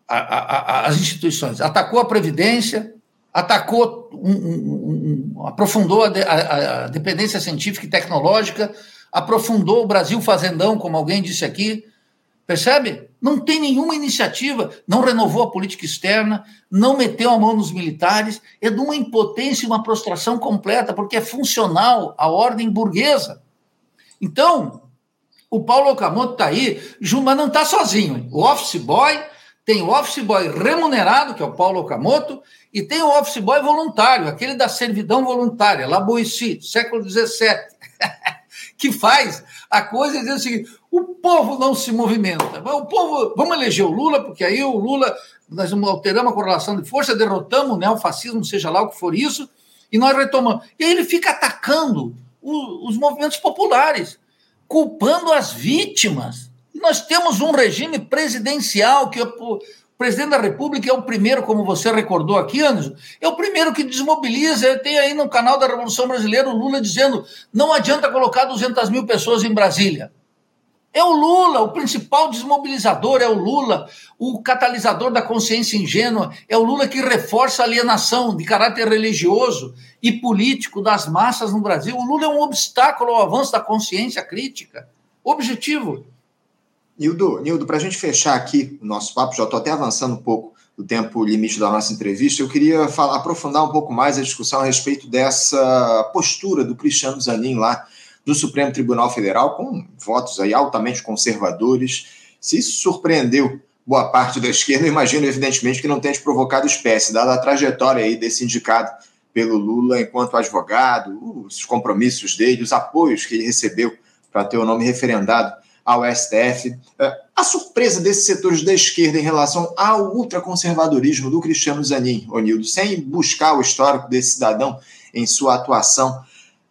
a, a, as instituições. Atacou a Previdência, atacou, um, um, um, aprofundou a, dependência científica e tecnológica, aprofundou o Brasil fazendão, como alguém disse aqui. Percebe? Não tem nenhuma iniciativa, não renovou a política externa, não meteu a mão nos militares, é de uma impotência e uma prostração completa, porque é funcional à ordem burguesa. Então, o Paulo Okamoto está aí, mas não está sozinho. O office boy tem o office boy remunerado, que é o Paulo Okamoto, e tem o office boy voluntário, aquele da servidão voluntária, Laboissi, século XVII, [LAUGHS] que faz a coisa dizer o seguinte: o povo não se movimenta. O povo, vamos eleger o Lula, porque aí o Lula, nós alteramos a correlação de força, derrotamos o neofascismo, seja lá o que for isso, e nós retomamos. E aí ele fica atacando os movimentos populares culpando as vítimas. E nós temos um regime presidencial que o presidente da República é o primeiro, como você recordou aqui, Anderson, é o primeiro que desmobiliza. Tem aí no canal da Revolução Brasileira o Lula dizendo: não adianta colocar 200 mil pessoas em Brasília. É o Lula, o principal desmobilizador é o Lula, o catalisador da consciência ingênua, é o Lula que reforça a alienação de caráter religioso e político das massas no Brasil. O Lula é um obstáculo ao avanço da consciência crítica. Objetivo. Nildo, Nildo para a gente fechar aqui o nosso papo, já estou até avançando um pouco do tempo limite da nossa entrevista, eu queria falar, aprofundar um pouco mais a discussão a respeito dessa postura do Cristiano Zanin lá do Supremo Tribunal Federal, com votos aí altamente conservadores. Se isso surpreendeu boa parte da esquerda, imagino, evidentemente, que não tenha provocado espécie, dada a trajetória aí desse indicado pelo Lula enquanto advogado, os compromissos dele, os apoios que ele recebeu para ter o nome referendado ao STF. É, a surpresa desses setores da esquerda em relação ao ultraconservadorismo do Cristiano Zanin, Onildo, sem buscar o histórico desse cidadão em sua atuação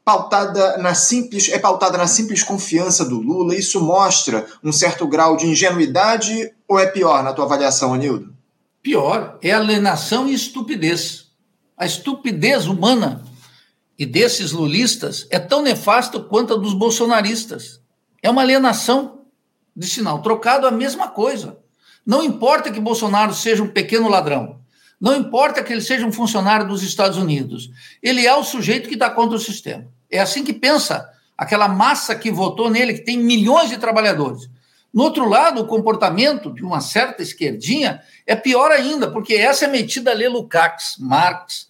pautada na simples é pautada na simples confiança do Lula. Isso mostra um certo grau de ingenuidade ou é pior na tua avaliação, Anildo? Pior, é alienação e estupidez. A estupidez humana e desses lulistas é tão nefasta quanto a dos bolsonaristas. É uma alienação de sinal trocado a mesma coisa. Não importa que Bolsonaro seja um pequeno ladrão, não importa que ele seja um funcionário dos Estados Unidos, ele é o sujeito que está contra o sistema. É assim que pensa aquela massa que votou nele, que tem milhões de trabalhadores. No outro lado, o comportamento de uma certa esquerdinha é pior ainda, porque essa é metida a ler Lukács, Marx.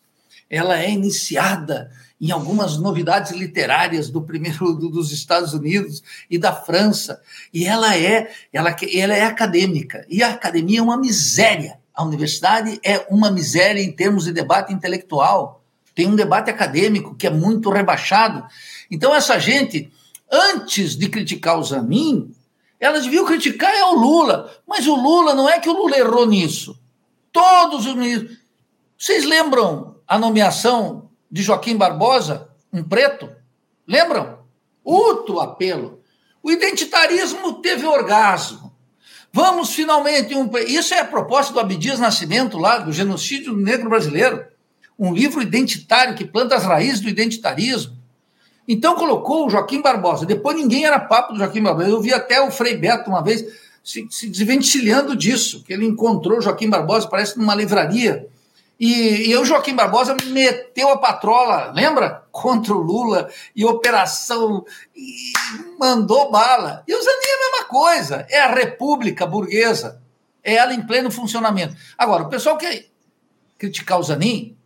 Ela é iniciada em algumas novidades literárias do primeiro do, dos Estados Unidos e da França, e ela é ela, ela é acadêmica. E a academia é uma miséria. A universidade é uma miséria em termos de debate intelectual. Tem um debate acadêmico que é muito rebaixado. Então, essa gente, antes de criticar o Zanin, elas deviam criticar é o Lula. Mas o Lula, não é que o Lula errou nisso. Todos os ministros. Vocês lembram a nomeação de Joaquim Barbosa, um preto? Lembram? Uto apelo. O identitarismo teve orgasmo. Vamos finalmente. Um... Isso é a proposta do Abdias Nascimento, lá, do genocídio negro brasileiro um livro identitário que planta as raízes do identitarismo. Então colocou o Joaquim Barbosa. Depois ninguém era papo do Joaquim Barbosa. Eu vi até o Frei Beto uma vez se, se desvencilhando disso, que ele encontrou o Joaquim Barbosa, parece numa livraria, E, e o Joaquim Barbosa meteu a patrola, lembra? Contra o Lula e operação, e mandou bala. E o Zanin é a mesma coisa, é a república burguesa, é ela em pleno funcionamento. Agora, o pessoal quer criticar o Zanin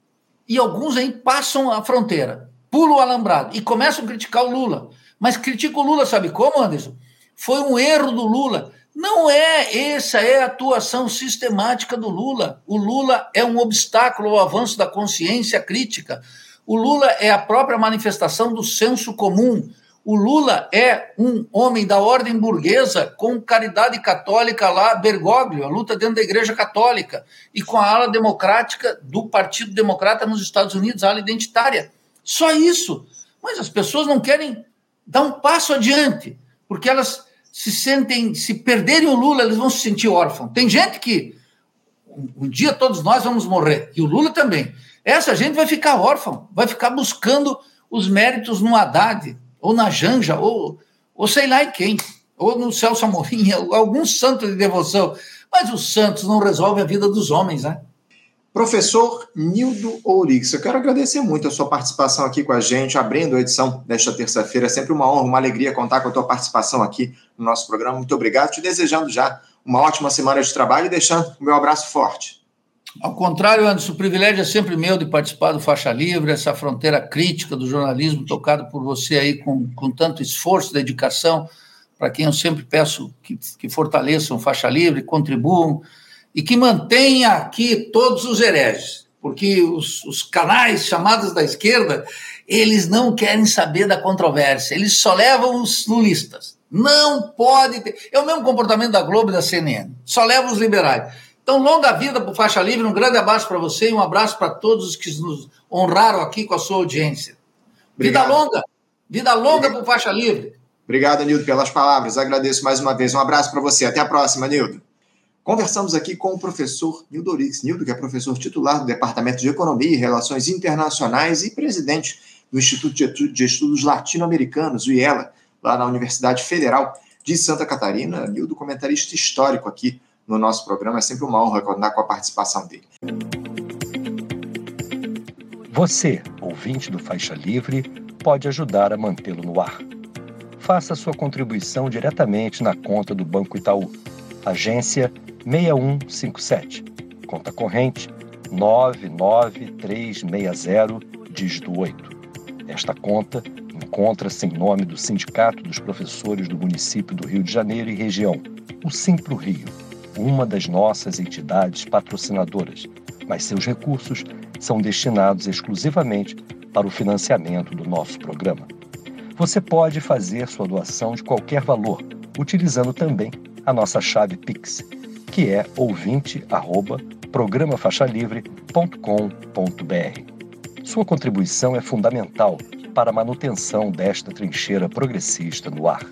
e alguns aí passam a fronteira, pulam o alambrado e começam a criticar o Lula. Mas critica o Lula, sabe como, Anderson? Foi um erro do Lula. Não é essa é a atuação sistemática do Lula. O Lula é um obstáculo ao avanço da consciência crítica. O Lula é a própria manifestação do senso comum. O Lula é um homem da ordem burguesa com caridade católica lá, Bergoglio, a luta dentro da Igreja Católica, e com a ala democrática do Partido Democrata nos Estados Unidos, a ala identitária. Só isso. Mas as pessoas não querem dar um passo adiante, porque elas se sentem, se perderem o Lula, eles vão se sentir órfãos. Tem gente que um, dia todos nós vamos morrer, e o Lula também. Essa gente vai ficar órfã, vai ficar buscando os méritos no Haddad, ou na Janja, ou, ou sei lá em quem, ou no Celso Amorim, [LAUGHS] algum santo de devoção. Mas os santos não resolvem a vida dos homens, né? Professor Nildo Ourix, eu quero agradecer muito a sua participação aqui com a gente, abrindo a edição desta terça-feira. É sempre uma honra, uma alegria contar com a tua participação aqui no nosso programa. Muito obrigado, te desejando já uma ótima semana de trabalho e deixando o meu abraço forte. Ao contrário, Anderson, o privilégio é sempre meu de participar do Faixa Livre, essa fronteira crítica do jornalismo tocado por você aí com, com tanto esforço, dedicação, para quem eu sempre peço que, que fortaleçam Faixa Livre, contribuam e que mantenha aqui todos os hereges, porque os, os canais chamados da esquerda, eles não querem saber da controvérsia, eles só levam os lulistas. Não pode ter. É o mesmo comportamento da Globo e da CNN, só levam os liberais. Então, longa vida para o Faixa Livre, um grande abraço para você e um abraço para todos os que nos honraram aqui com a sua audiência. Obrigado. Vida longa, vida longa para o Faixa Livre. Obrigado, Nildo, pelas palavras. Agradeço mais uma vez. Um abraço para você. Até a próxima, Nildo. Conversamos aqui com o professor Nildo Orix. Nildo, que é professor titular do Departamento de Economia e Relações Internacionais e presidente do Instituto de Estudos Latino-Americanos, o IELA, lá na Universidade Federal de Santa Catarina. Nildo, comentarista histórico aqui no nosso programa. É sempre uma honra contar com a participação dele. Você, ouvinte do Faixa Livre, pode ajudar a mantê-lo no ar. Faça sua contribuição diretamente na conta do Banco Itaú. Agência 6157. Conta corrente 99360, dígito 8. Esta conta encontra-se em nome do Sindicato dos Professores do Município do Rio de Janeiro e região, o Simpro Rio, uma das nossas entidades patrocinadoras, mas seus recursos são destinados exclusivamente para o financiamento do nosso programa. Você pode fazer sua doação de qualquer valor, utilizando também a nossa chave Pix que é ouvinte@programafaixalivre.com.br. Sua contribuição é fundamental para a manutenção desta trincheira progressista no ar.